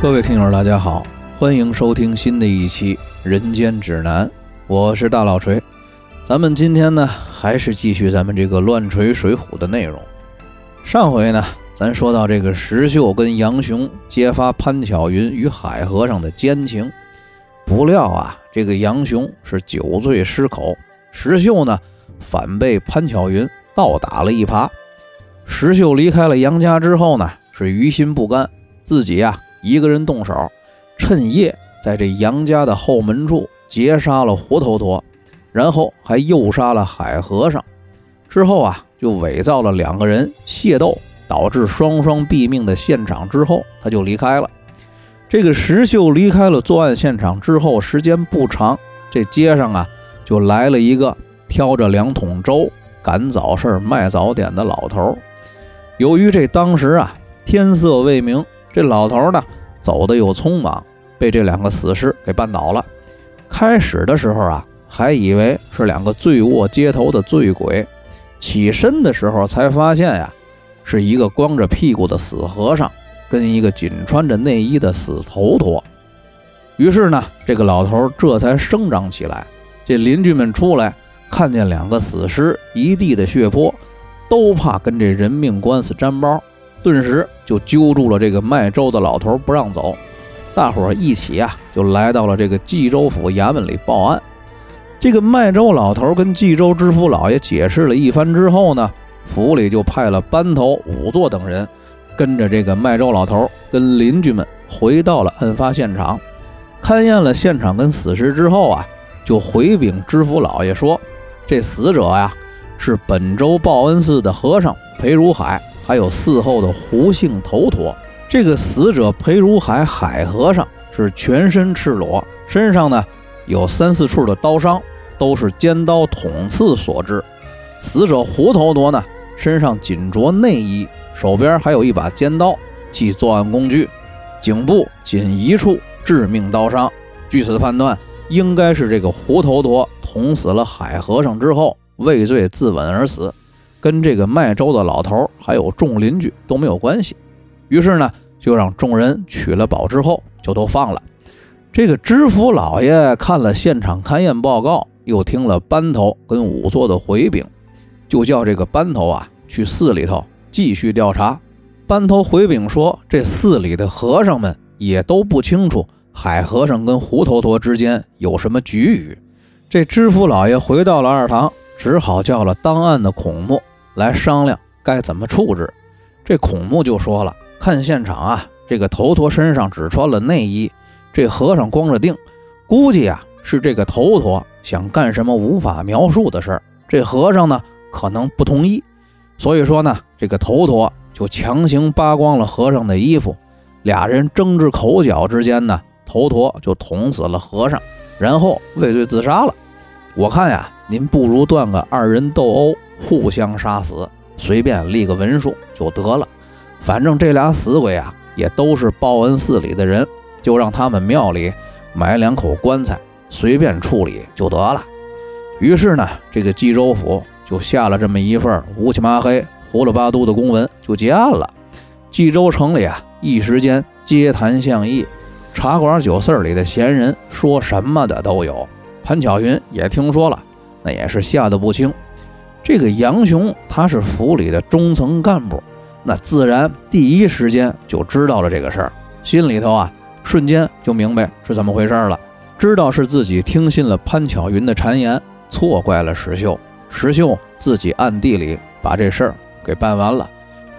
各位听友，大家好，欢迎收听新的一期《人间指南》，我是大老锤。咱们今天呢，还是继续咱们这个乱锤水浒的内容。上回呢，咱说到这个石秀跟杨雄揭发潘巧云与海和尚的奸情，不料啊，这个杨雄是酒醉失口，石秀呢反被潘巧云倒打了一耙。石秀离开了杨家之后呢，是于心不甘，自己呀。一个人动手，趁夜在这杨家的后门处劫杀了胡头陀，然后还诱杀了海和尚。之后啊，就伪造了两个人械斗，导致双双毙命的现场。之后他就离开了。这个石秀离开了作案现场之后，时间不长，这街上啊就来了一个挑着两桶粥赶早市卖早点的老头。由于这当时啊天色未明。这老头呢，走的又匆忙，被这两个死尸给绊倒了。开始的时候啊，还以为是两个醉卧街头的醉鬼，起身的时候才发现呀，是一个光着屁股的死和尚，跟一个仅穿着内衣的死头陀。于是呢，这个老头这才声张起来。这邻居们出来，看见两个死尸，一地的血泊，都怕跟这人命官司沾包。顿时就揪住了这个卖粥的老头不让走，大伙儿一起啊就来到了这个冀州府衙门里报案。这个卖粥老头跟冀州知府老爷解释了一番之后呢，府里就派了班头、仵作等人，跟着这个卖粥老头跟邻居们回到了案发现场，勘验了现场跟死尸之后啊，就回禀知府老爷说，这死者呀是本州报恩寺的和尚裴如海。还有嗣后的胡姓头陀，这个死者裴如海海和尚是全身赤裸，身上呢有三四处的刀伤，都是尖刀捅刺所致。死者胡头陀呢身上仅着内衣，手边还有一把尖刀，系作案工具。颈部仅一处致命刀伤，据此判断，应该是这个胡头陀捅死了海和尚之后畏罪自刎而死。跟这个卖粥的老头还有众邻居都没有关系，于是呢，就让众人取了宝之后就都放了。这个知府老爷看了现场勘验报告，又听了班头跟仵作的回禀，就叫这个班头啊去寺里头继续调查。班头回禀说，这寺里的和尚们也都不清楚海和尚跟胡头陀之间有什么局域。这知府老爷回到了二堂，只好叫了当案的孔目。来商量该怎么处置。这孔目就说了：“看现场啊，这个头陀身上只穿了内衣，这和尚光着腚，估计啊是这个头陀想干什么无法描述的事儿。这和尚呢可能不同意，所以说呢，这个头陀就强行扒光了和尚的衣服，俩人争执口角之间呢，头陀就捅死了和尚，然后畏罪自杀了。我看呀，您不如断个二人斗殴。”互相杀死，随便立个文书就得了。反正这俩死鬼啊，也都是报恩寺里的人，就让他们庙里买两口棺材，随便处理就得了。于是呢，这个冀州府就下了这么一份乌漆麻黑、糊了八嘟的公文，就结案了。冀州城里啊，一时间街谈巷议，茶馆酒肆里的闲人说什么的都有。潘巧云也听说了，那也是吓得不轻。这个杨雄他是府里的中层干部，那自然第一时间就知道了这个事儿，心里头啊瞬间就明白是怎么回事了，知道是自己听信了潘巧云的谗言，错怪了石秀，石秀自己暗地里把这事儿给办完了。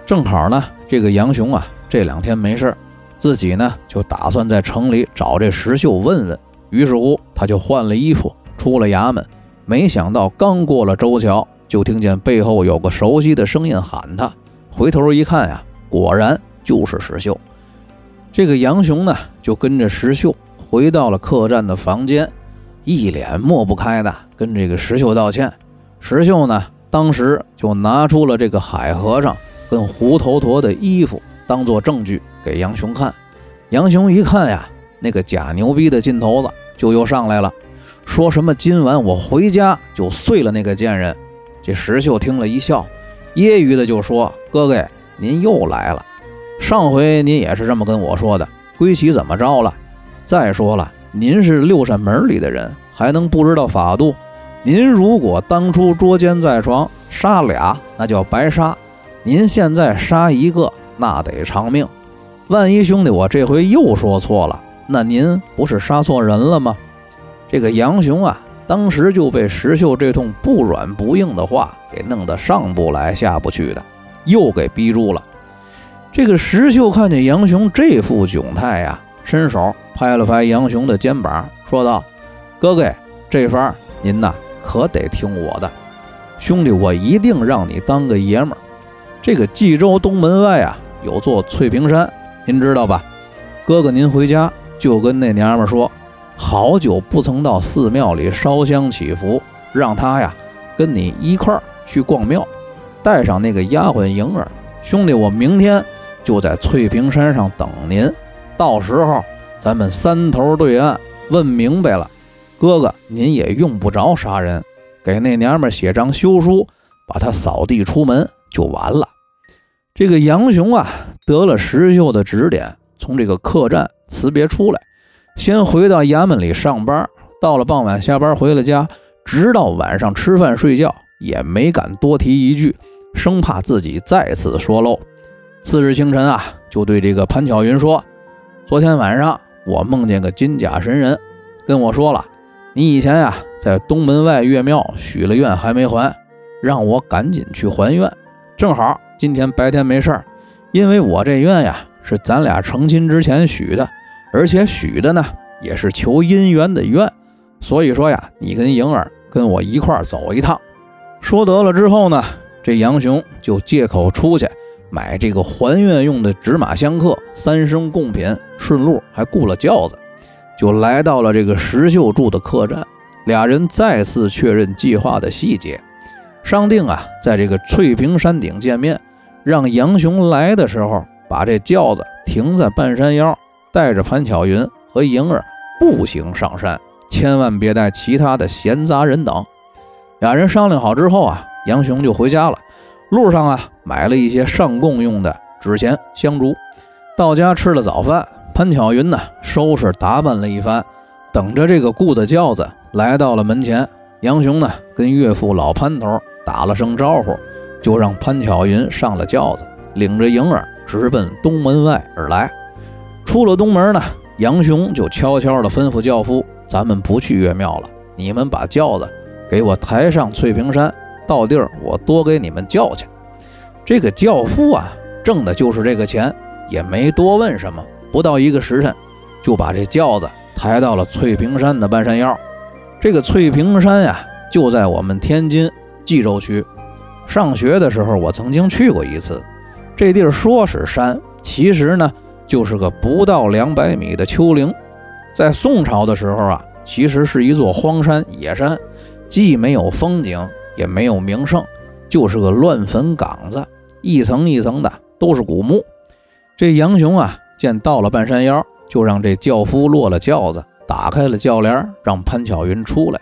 正好呢，这个杨雄啊这两天没事儿，自己呢就打算在城里找这石秀问问，于是乎他就换了衣服出了衙门，没想到刚过了周桥。就听见背后有个熟悉的声音喊他，回头一看呀，果然就是石秀。这个杨雄呢，就跟着石秀回到了客栈的房间，一脸抹不开的跟这个石秀道歉。石秀呢，当时就拿出了这个海和尚跟胡头陀的衣服当做证据给杨雄看。杨雄一看呀，那个假牛逼的劲头子就又上来了，说什么今晚我回家就碎了那个贱人。石秀听了一笑，揶揄的就说：“哥哥，您又来了。上回您也是这么跟我说的，归齐怎么着了？再说了，您是六扇门里的人，还能不知道法度？您如果当初捉奸在床，杀俩那叫白杀；您现在杀一个，那得偿命。万一兄弟我这回又说错了，那您不是杀错人了吗？这个杨雄啊，当时就被石秀这通不软不硬的话给弄得上不来下不去的，又给逼住了。这个石秀看见杨雄这副窘态呀，伸手拍了拍杨雄的肩膀，说道：“哥哥，这番您呐可得听我的，兄弟，我一定让你当个爷们儿。这个冀州东门外啊，有座翠屏山，您知道吧？哥哥，您回家就跟那娘们说。”好久不曾到寺庙里烧香祈福，让他呀跟你一块儿去逛庙，带上那个丫鬟莹儿。兄弟，我明天就在翠屏山上等您，到时候咱们三头对岸问明白了。哥哥，您也用不着杀人，给那娘们写张休书，把她扫地出门就完了。这个杨雄啊，得了石秀的指点，从这个客栈辞别出来。先回到衙门里上班，到了傍晚下班回了家，直到晚上吃饭睡觉也没敢多提一句，生怕自己再次说漏。次日清晨啊，就对这个潘巧云说：“昨天晚上我梦见个金甲神人，跟我说了，你以前呀在东门外岳庙许了愿还没还，让我赶紧去还愿。正好今天白天没事儿，因为我这愿呀是咱俩成亲之前许的。”而且许的呢，也是求姻缘的愿，所以说呀，你跟莹儿跟我一块儿走一趟。说得了之后呢，这杨雄就借口出去买这个还愿用的纸马香客、三生贡品，顺路还雇了轿子，就来到了这个石秀住的客栈。俩人再次确认计划的细节，商定啊，在这个翠屏山顶见面，让杨雄来的时候把这轿子停在半山腰。带着潘巧云和莹儿步行上山，千万别带其他的闲杂人等。俩人商量好之后啊，杨雄就回家了。路上啊，买了一些上供用的纸钱、香烛。到家吃了早饭，潘巧云呢收拾打扮了一番，等着这个雇的轿子来到了门前。杨雄呢跟岳父老潘头打了声招呼，就让潘巧云上了轿子，领着莹儿直奔东门外而来。出了东门呢，杨雄就悄悄地吩咐轿夫：“咱们不去岳庙了，你们把轿子给我抬上翠屏山，到地儿我多给你们叫去。”这个轿夫啊，挣的就是这个钱，也没多问什么。不到一个时辰，就把这轿子抬到了翠屏山的半山腰。这个翠屏山呀，就在我们天津蓟州区。上学的时候，我曾经去过一次。这地儿说是山，其实呢。就是个不到两百米的丘陵，在宋朝的时候啊，其实是一座荒山野山，既没有风景，也没有名胜，就是个乱坟岗子，一层一层的都是古墓。这杨雄啊，见到了半山腰，就让这轿夫落了轿子，打开了轿帘，让潘巧云出来。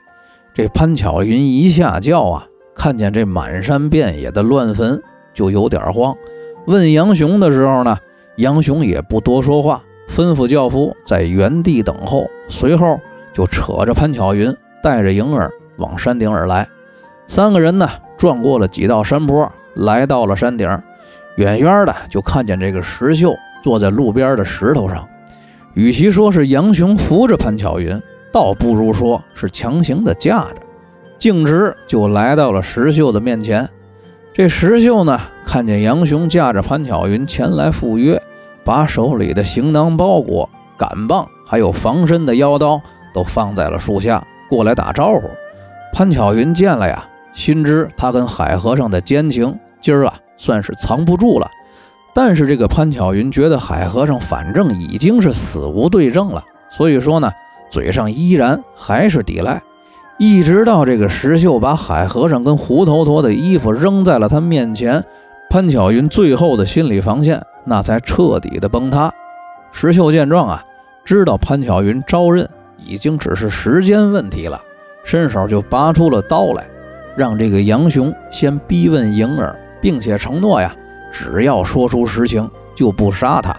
这潘巧云一下轿啊，看见这满山遍野的乱坟，就有点慌。问杨雄的时候呢？杨雄也不多说话，吩咐轿夫在原地等候，随后就扯着潘巧云，带着莹儿往山顶而来。三个人呢，转过了几道山坡，来到了山顶。远远的就看见这个石秀坐在路边的石头上。与其说是杨雄扶着潘巧云，倒不如说是强行的架着。径直就来到了石秀的面前。这石秀呢，看见杨雄架着潘巧云前来赴约。把手里的行囊包裹、杆棒，还有防身的腰刀，都放在了树下，过来打招呼。潘巧云见了呀，心知他跟海和尚的奸情，今儿啊算是藏不住了。但是这个潘巧云觉得海和尚反正已经是死无对证了，所以说呢，嘴上依然还是抵赖。一直到这个石秀把海和尚跟胡头陀的衣服扔在了他面前，潘巧云最后的心理防线。那才彻底的崩塌。石秀见状啊，知道潘巧云招认已经只是时间问题了，伸手就拔出了刀来，让这个杨雄先逼问莹儿，并且承诺呀，只要说出实情就不杀他。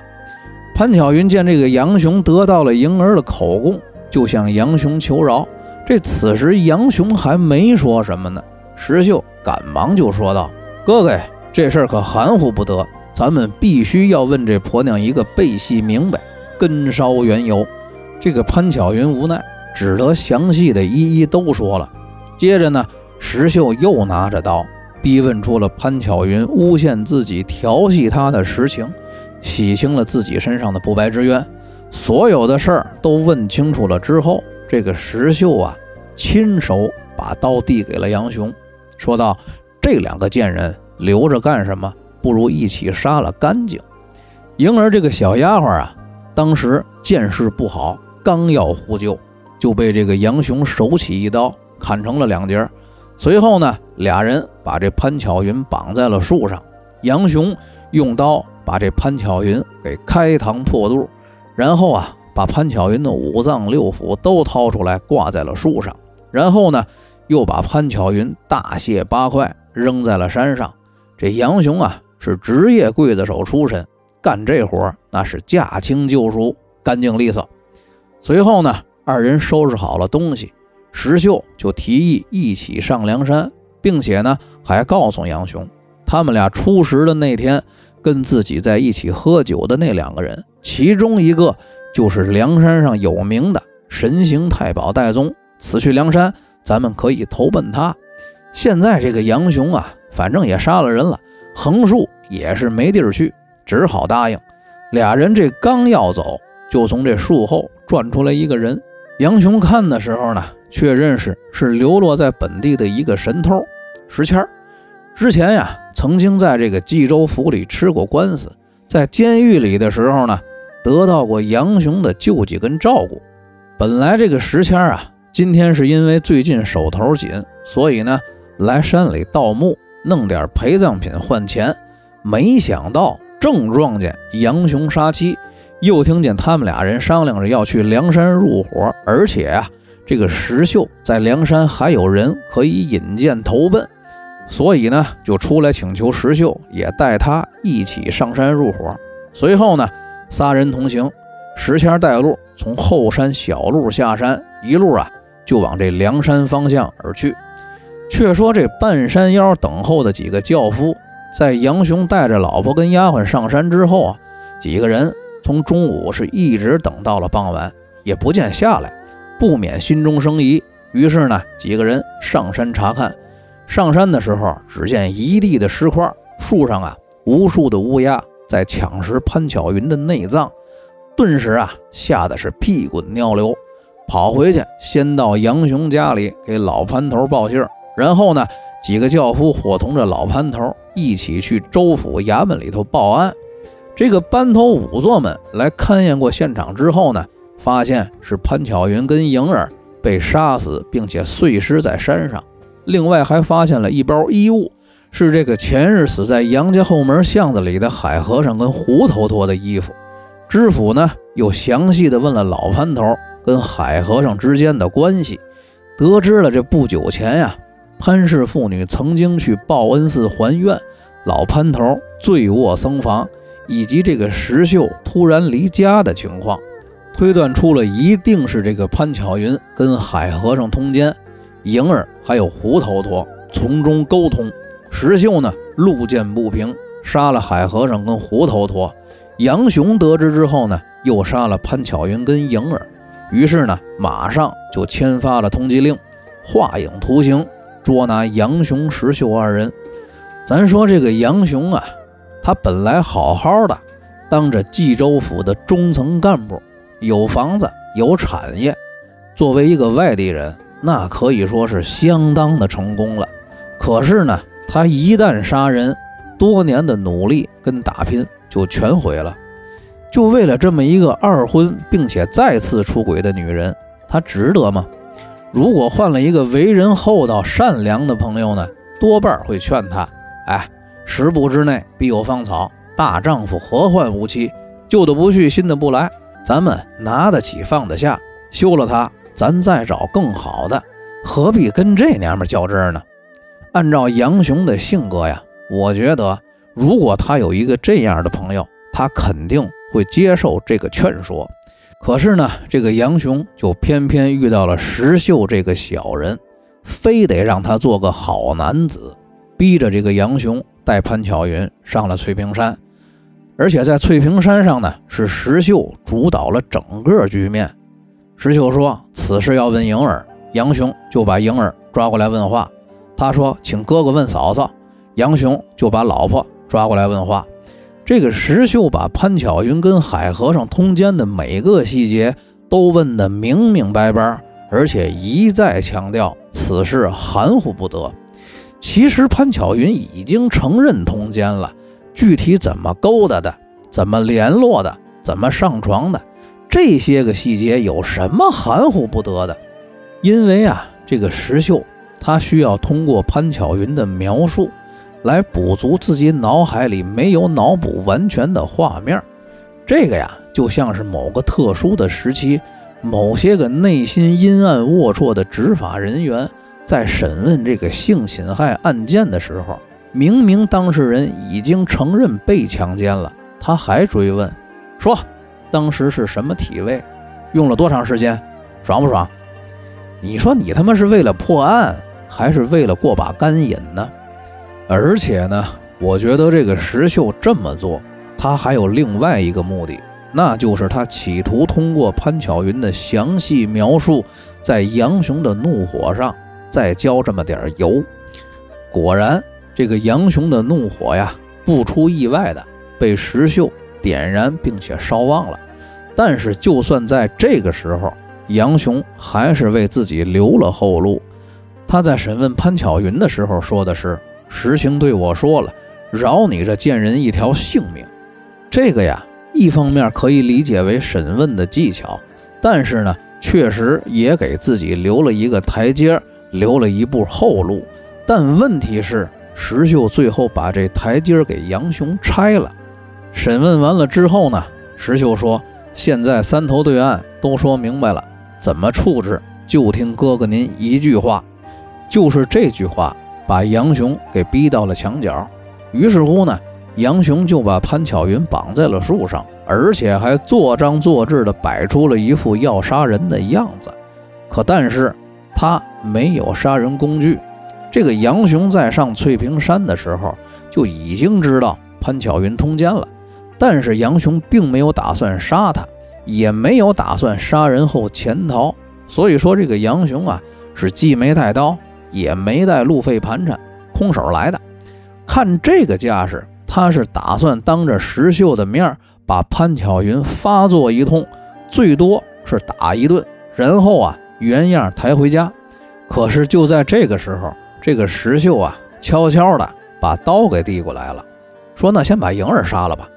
潘巧云见这个杨雄得到了莹儿的口供，就向杨雄求饶。这此时杨雄还没说什么呢，石秀赶忙就说道：“哥哥，这事儿可含糊不得，咱们必须要问这婆娘一个背细明白，根烧缘由。”这个潘巧云无奈，只得详细的一一都说了。接着呢，石秀又拿着刀。逼问出了潘巧云诬陷自己、调戏他的实情，洗清了自己身上的不白之冤。所有的事儿都问清楚了之后，这个石秀啊，亲手把刀递给了杨雄，说道：“这两个贱人留着干什么？不如一起杀了干净。”莹儿这个小丫鬟啊，当时见势不好，刚要呼救，就被这个杨雄手起一刀砍成了两截。随后呢，俩人把这潘巧云绑在了树上，杨雄用刀把这潘巧云给开膛破肚，然后啊，把潘巧云的五脏六腑都掏出来挂在了树上，然后呢，又把潘巧云大卸八块扔在了山上。这杨雄啊，是职业刽子手出身，干这活那是驾轻就熟，干净利索。随后呢，二人收拾好了东西。石秀就提议一起上梁山，并且呢，还告诉杨雄，他们俩初识的那天跟自己在一起喝酒的那两个人，其中一个就是梁山上有名的神行太保戴宗。此去梁山，咱们可以投奔他。现在这个杨雄啊，反正也杀了人了，横竖也是没地儿去，只好答应。俩人这刚要走，就从这树后转出来一个人。杨雄看的时候呢。却认识是流落在本地的一个神偷石谦。之前呀，曾经在这个冀州府里吃过官司，在监狱里的时候呢，得到过杨雄的救济跟照顾。本来这个石谦啊，今天是因为最近手头紧，所以呢，来山里盗墓，弄点陪葬品换钱。没想到正撞见杨雄杀妻，又听见他们俩人商量着要去梁山入伙，而且啊。这个石秀在梁山还有人可以引荐投奔，所以呢，就出来请求石秀也带他一起上山入伙。随后呢，仨人同行，石谦带路，从后山小路下山，一路啊就往这梁山方向而去。却说这半山腰等候的几个轿夫，在杨雄带着老婆跟丫鬟上山之后啊，几个人从中午是一直等到了傍晚，也不见下来。不免心中生疑，于是呢，几个人上山查看。上山的时候，只见一地的石块，树上啊，无数的乌鸦在抢食潘巧云的内脏，顿时啊，吓得是屁滚尿流，跑回去，先到杨雄家里给老潘头报信儿，然后呢，几个轿夫伙同着老潘头一起去州府衙门里头报案。这个班头仵作们来勘验过现场之后呢。发现是潘巧云跟莹儿被杀死，并且碎尸在山上。另外还发现了一包衣物，是这个前日死在杨家后门巷子里的海和尚跟胡头陀的衣服。知府呢又详细的问了老潘头跟海和尚之间的关系，得知了这不久前呀，潘氏妇女曾经去报恩寺还愿，老潘头醉卧僧房，以及这个石秀突然离家的情况。推断出了一定是这个潘巧云跟海和尚通奸，莹儿还有胡头陀从中沟通。石秀呢路见不平，杀了海和尚跟胡头陀。杨雄得知之后呢，又杀了潘巧云跟莹儿。于是呢，马上就签发了通缉令，画影图形捉拿杨雄、石秀二人。咱说这个杨雄啊，他本来好好的，当着冀州府的中层干部。有房子有产业，作为一个外地人，那可以说是相当的成功了。可是呢，他一旦杀人，多年的努力跟打拼就全毁了。就为了这么一个二婚并且再次出轨的女人，他值得吗？如果换了一个为人厚道善良的朋友呢，多半会劝他：哎，十步之内必有芳草，大丈夫何患无妻？旧的不去，新的不来。咱们拿得起放得下，休了他，咱再找更好的，何必跟这娘们较真呢？按照杨雄的性格呀，我觉得如果他有一个这样的朋友，他肯定会接受这个劝说。可是呢，这个杨雄就偏偏遇到了石秀这个小人，非得让他做个好男子，逼着这个杨雄带潘巧云上了翠屏山。而且在翠屏山上呢，是石秀主导了整个局面。石秀说此事要问莹儿，杨雄就把莹儿抓过来问话。他说请哥哥问嫂嫂，杨雄就把老婆抓过来问话。这个石秀把潘巧云跟海和尚通奸的每个细节都问得明明白白，而且一再强调此事含糊不得。其实潘巧云已经承认通奸了。具体怎么勾搭的，怎么联络的，怎么上床的，这些个细节有什么含糊不得的？因为啊，这个石秀他需要通过潘巧云的描述来补足自己脑海里没有脑补完全的画面。这个呀，就像是某个特殊的时期，某些个内心阴暗龌龊的执法人员在审问这个性侵害案件的时候。明明当事人已经承认被强奸了，他还追问，说当时是什么体位，用了多长时间，爽不爽？你说你他妈是为了破案，还是为了过把干瘾呢？而且呢，我觉得这个石秀这么做，他还有另外一个目的，那就是他企图通过潘巧云的详细描述，在杨雄的怒火上再浇这么点油。果然。这个杨雄的怒火呀，不出意外的被石秀点燃并且烧旺了。但是，就算在这个时候，杨雄还是为自己留了后路。他在审问潘巧云的时候说的是：“石青对我说了，饶你这贱人一条性命。”这个呀，一方面可以理解为审问的技巧，但是呢，确实也给自己留了一个台阶，留了一步后路。但问题是。石秀最后把这台阶给杨雄拆了。审问完了之后呢，石秀说：“现在三头对岸都说明白了，怎么处置就听哥哥您一句话。”就是这句话把杨雄给逼到了墙角。于是乎呢，杨雄就把潘巧云绑在了树上，而且还做张做智的摆出了一副要杀人的样子。可但是他没有杀人工具。这个杨雄在上翠屏山的时候就已经知道潘巧云通奸了，但是杨雄并没有打算杀他，也没有打算杀人后潜逃。所以说，这个杨雄啊是既没带刀，也没带路费盘缠，空手来的。看这个架势，他是打算当着石秀的面把潘巧云发作一通，最多是打一顿，然后啊原样抬回家。可是就在这个时候。这个石秀啊，悄悄的把刀给递过来了，说：“那先把莹儿杀了吧。”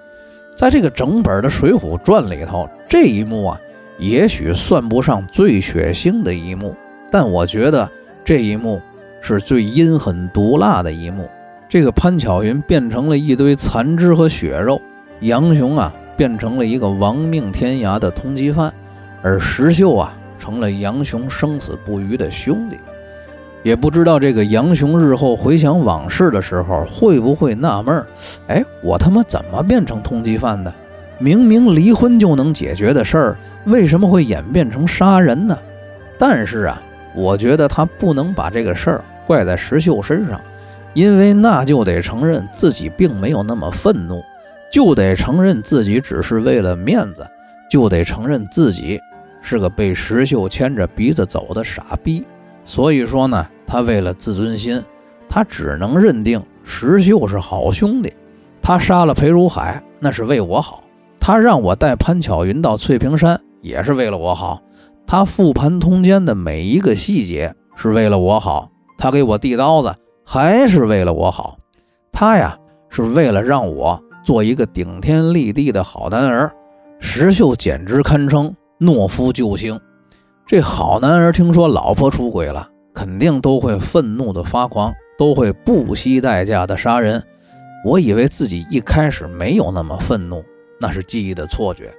在这个整本的《水浒传》里头，这一幕啊，也许算不上最血腥的一幕，但我觉得这一幕是最阴狠毒辣的一幕。这个潘巧云变成了一堆残肢和血肉，杨雄啊变成了一个亡命天涯的通缉犯，而石秀啊成了杨雄生死不渝的兄弟。也不知道这个杨雄日后回想往事的时候，会不会纳闷儿？哎，我他妈怎么变成通缉犯的？明明离婚就能解决的事儿，为什么会演变成杀人呢？但是啊，我觉得他不能把这个事儿怪在石秀身上，因为那就得承认自己并没有那么愤怒，就得承认自己只是为了面子，就得承认自己是个被石秀牵着鼻子走的傻逼。所以说呢，他为了自尊心，他只能认定石秀是好兄弟。他杀了裴如海，那是为我好；他让我带潘巧云到翠屏山，也是为了我好；他复盘通奸的每一个细节，是为了我好；他给我递刀子，还是为了我好。他呀，是为了让我做一个顶天立地的好男儿。石秀简直堪称懦夫救星。这好男儿听说老婆出轨了，肯定都会愤怒的发狂，都会不惜代价的杀人。我以为自己一开始没有那么愤怒，那是记忆的错觉。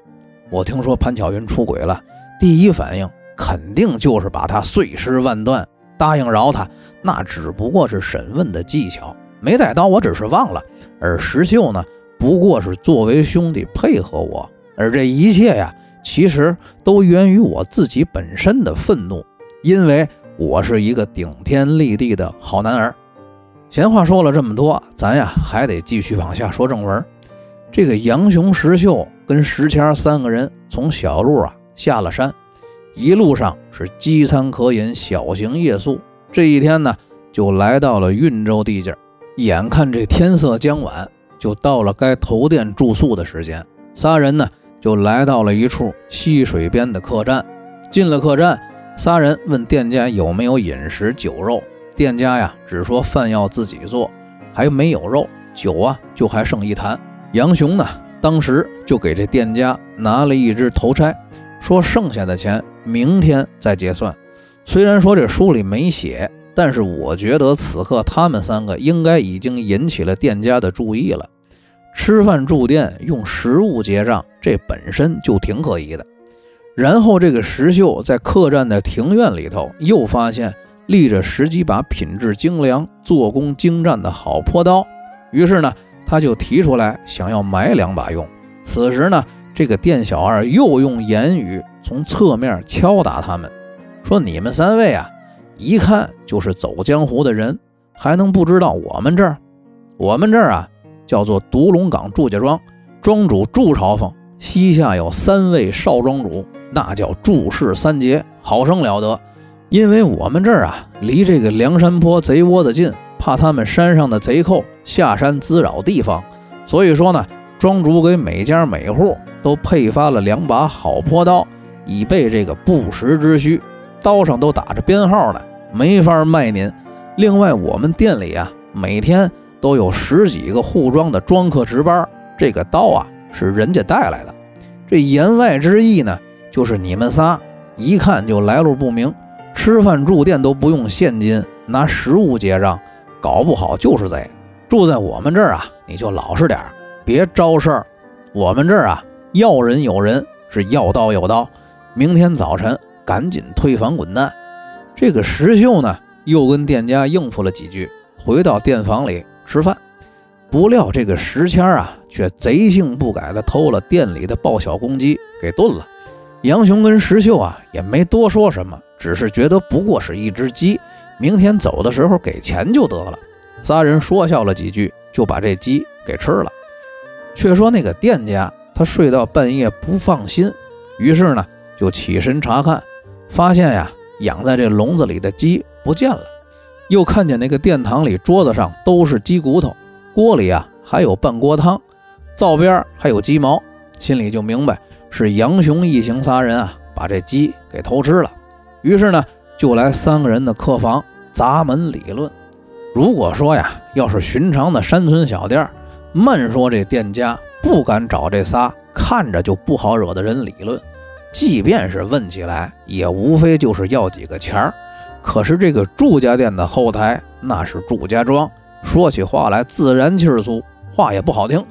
我听说潘巧云出轨了，第一反应肯定就是把他碎尸万段。答应饶他，那只不过是审问的技巧，没带刀，我只是忘了。而石秀呢，不过是作为兄弟配合我，而这一切呀，其实都源于我自己本身的愤怒，因为我是一个顶天立地的好男儿。闲话说了这么多，咱呀还得继续往下说正文。这个杨雄、石秀跟石谦三个人从小路啊下了山，一路上是饥餐渴饮，小行夜宿。这一天呢，就来到了运州地界。眼看这天色将晚，就到了该投店住宿的时间。仨人呢，就来到了一处溪水边的客栈。进了客栈，仨人问店家有没有饮食酒肉。店家呀，只说饭要自己做，还没有肉，酒啊就还剩一坛。杨雄呢，当时就给这店家拿了一只头钗，说剩下的钱明天再结算。虽然说这书里没写。但是我觉得此刻他们三个应该已经引起了店家的注意了。吃饭住店用实物结账，这本身就挺可疑的。然后这个石秀在客栈的庭院里头又发现立着十几把品质精良、做工精湛的好坡刀，于是呢，他就提出来想要买两把用。此时呢，这个店小二又用言语从侧面敲打他们，说：“你们三位啊！”一看就是走江湖的人，还能不知道我们这儿？我们这儿啊，叫做独龙岗祝家庄，庄主祝朝奉，膝下有三位少庄主，那叫祝氏三杰，好生了得。因为我们这儿啊，离这个梁山坡贼窝子近，怕他们山上的贼寇下山滋扰地方，所以说呢，庄主给每家每户都配发了两把好坡刀，以备这个不时之需。刀上都打着编号呢。没法卖您。另外，我们店里啊，每天都有十几个护庄的庄客值班。这个刀啊，是人家带来的。这言外之意呢，就是你们仨一看就来路不明，吃饭住店都不用现金，拿实物结账，搞不好就是贼。住在我们这儿啊，你就老实点儿别招事儿。我们这儿啊，要人有人，是要刀有刀。明天早晨赶紧退房滚蛋。这个石秀呢，又跟店家应付了几句，回到店房里吃饭。不料这个石谦啊，却贼性不改的偷了店里的爆小公鸡给炖了。杨雄跟石秀啊，也没多说什么，只是觉得不过是一只鸡，明天走的时候给钱就得了。仨人说笑了几句，就把这鸡给吃了。却说那个店家，他睡到半夜不放心，于是呢，就起身查看，发现呀。养在这笼子里的鸡不见了，又看见那个殿堂里桌子上都是鸡骨头，锅里啊还有半锅汤，灶边还有鸡毛，心里就明白是杨雄一行仨人啊把这鸡给偷吃了。于是呢，就来三个人的客房砸门理论。如果说呀，要是寻常的山村小店儿，慢说这店家不敢找这仨看着就不好惹的人理论。即便是问起来，也无非就是要几个钱儿。可是这个祝家店的后台，那是祝家庄，说起话来自然气儿粗，话也不好听。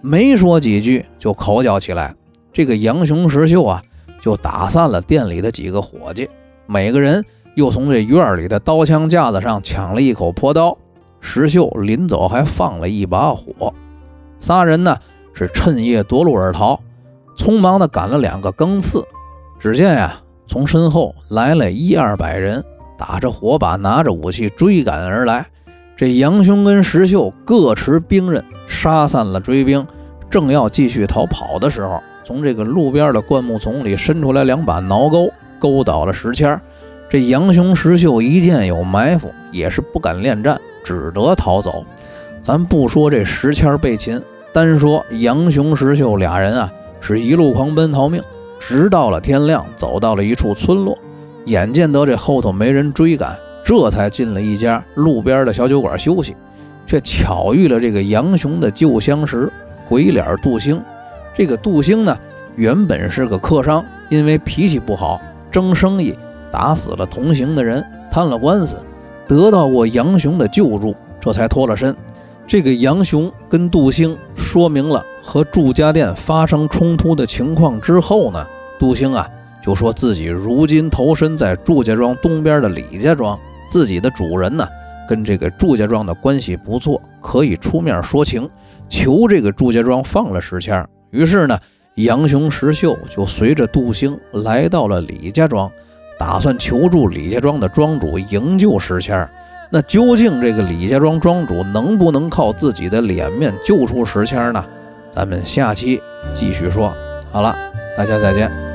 没说几句就口角起来。这个杨雄、石秀啊，就打散了店里的几个伙计，每个人又从这院里的刀枪架子上抢了一口破刀。石秀临走还放了一把火。仨人呢，是趁夜夺路而逃。匆忙地赶了两个更次，只见呀，从身后来了一二百人，打着火把，拿着武器追赶而来。这杨雄跟石秀各持兵刃，杀散了追兵。正要继续逃跑的时候，从这个路边的灌木丛里伸出来两把挠钩，勾倒了石谦。这杨雄、石秀一见有埋伏，也是不敢恋战，只得逃走。咱不说这石谦被擒，单说杨雄、石秀俩人啊。是一路狂奔逃命，直到了天亮，走到了一处村落，眼见得这后头没人追赶，这才进了一家路边的小酒馆休息，却巧遇了这个杨雄的旧相识鬼脸杜兴。这个杜兴呢，原本是个客商，因为脾气不好，争生意打死了同行的人，摊了官司，得到过杨雄的救助，这才脱了身。这个杨雄跟杜兴说明了和祝家店发生冲突的情况之后呢，杜兴啊就说自己如今投身在祝家庄东边的李家庄，自己的主人呢跟这个祝家庄的关系不错，可以出面说情，求这个祝家庄放了石谦。于是呢，杨雄、石秀就随着杜兴来到了李家庄，打算求助李家庄的庄主营救石谦。那究竟这个李家庄庄主能不能靠自己的脸面救出石谦呢？咱们下期继续说。好了，大家再见。